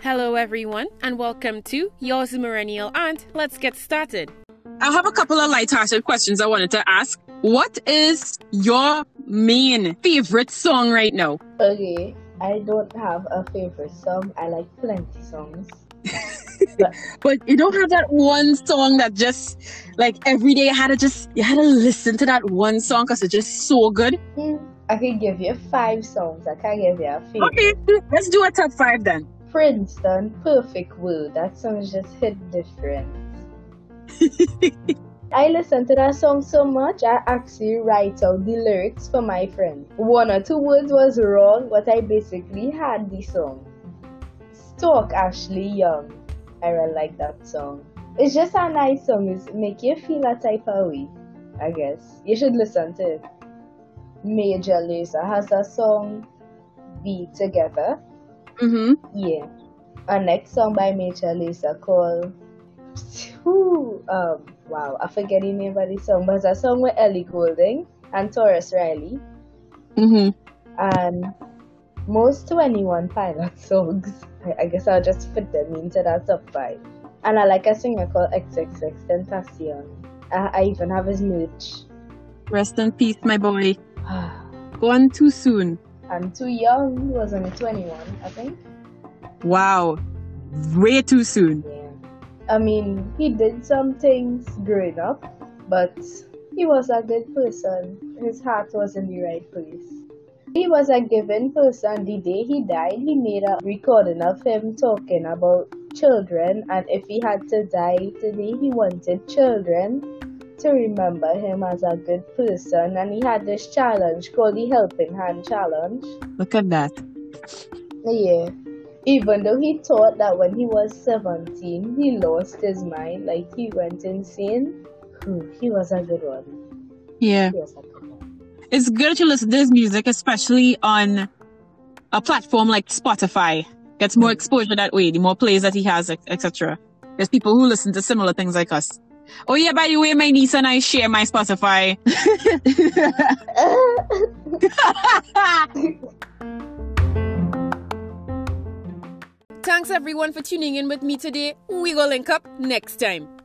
Hello, everyone, and welcome to Yours Millennial Aunt. Let's get started. I have a couple of light-hearted questions I wanted to ask. What is your main favorite song right now? Okay, I don't have a favorite song. I like plenty songs. but, but you don't have that one song that just like every day you had to just you had to listen to that one song because it's just so good. Hmm, I can give you five songs. I can't give you a few. Okay, let's do a top five then. Princeton, Perfect World. That song just hit different. I listen to that song so much, I actually write out the lyrics for my friend. One or two words was wrong, but I basically had the song. Stalk Ashley Young. I really like that song. It's just a nice song. It make you feel a type of way, I guess. You should listen to it. Major Lazer has a song, Be Together. Mm-hmm. Yeah. A next song by Major Lazer called Whew, um, wow, I forget the name of the song, but it's a song with Ellie Goulding and Tarrus Riley. Mm-hmm. And most 21 Pilot songs. I, I, guess I'll just fit them into that top five. And I like a singer called XXXTentacion. I, I even have his merch. Rest in peace, my boy. Gone too soon. I'm too young. He was only 21, I think. Wow. Way too soon. Yeah. I mean, he did some things growing up, but he was a good person. His heart was in the right place. He was a given person. The day he died, he made a recording of him talking about children, and if he had to die today, he wanted children to remember him as a good person. And he had this challenge called the Helping Hand Challenge. Look at that. Yeah even though he thought that when he was 17 he lost his mind like he went insane he was a good one yeah good one. it's good to listen to his music especially on a platform like spotify gets more exposure that way the more plays that he has etc there's people who listen to similar things like us Oh yeah, by the way, my niece and I share my Spotify. Thanks everyone for tuning in with me today. We will link up next time.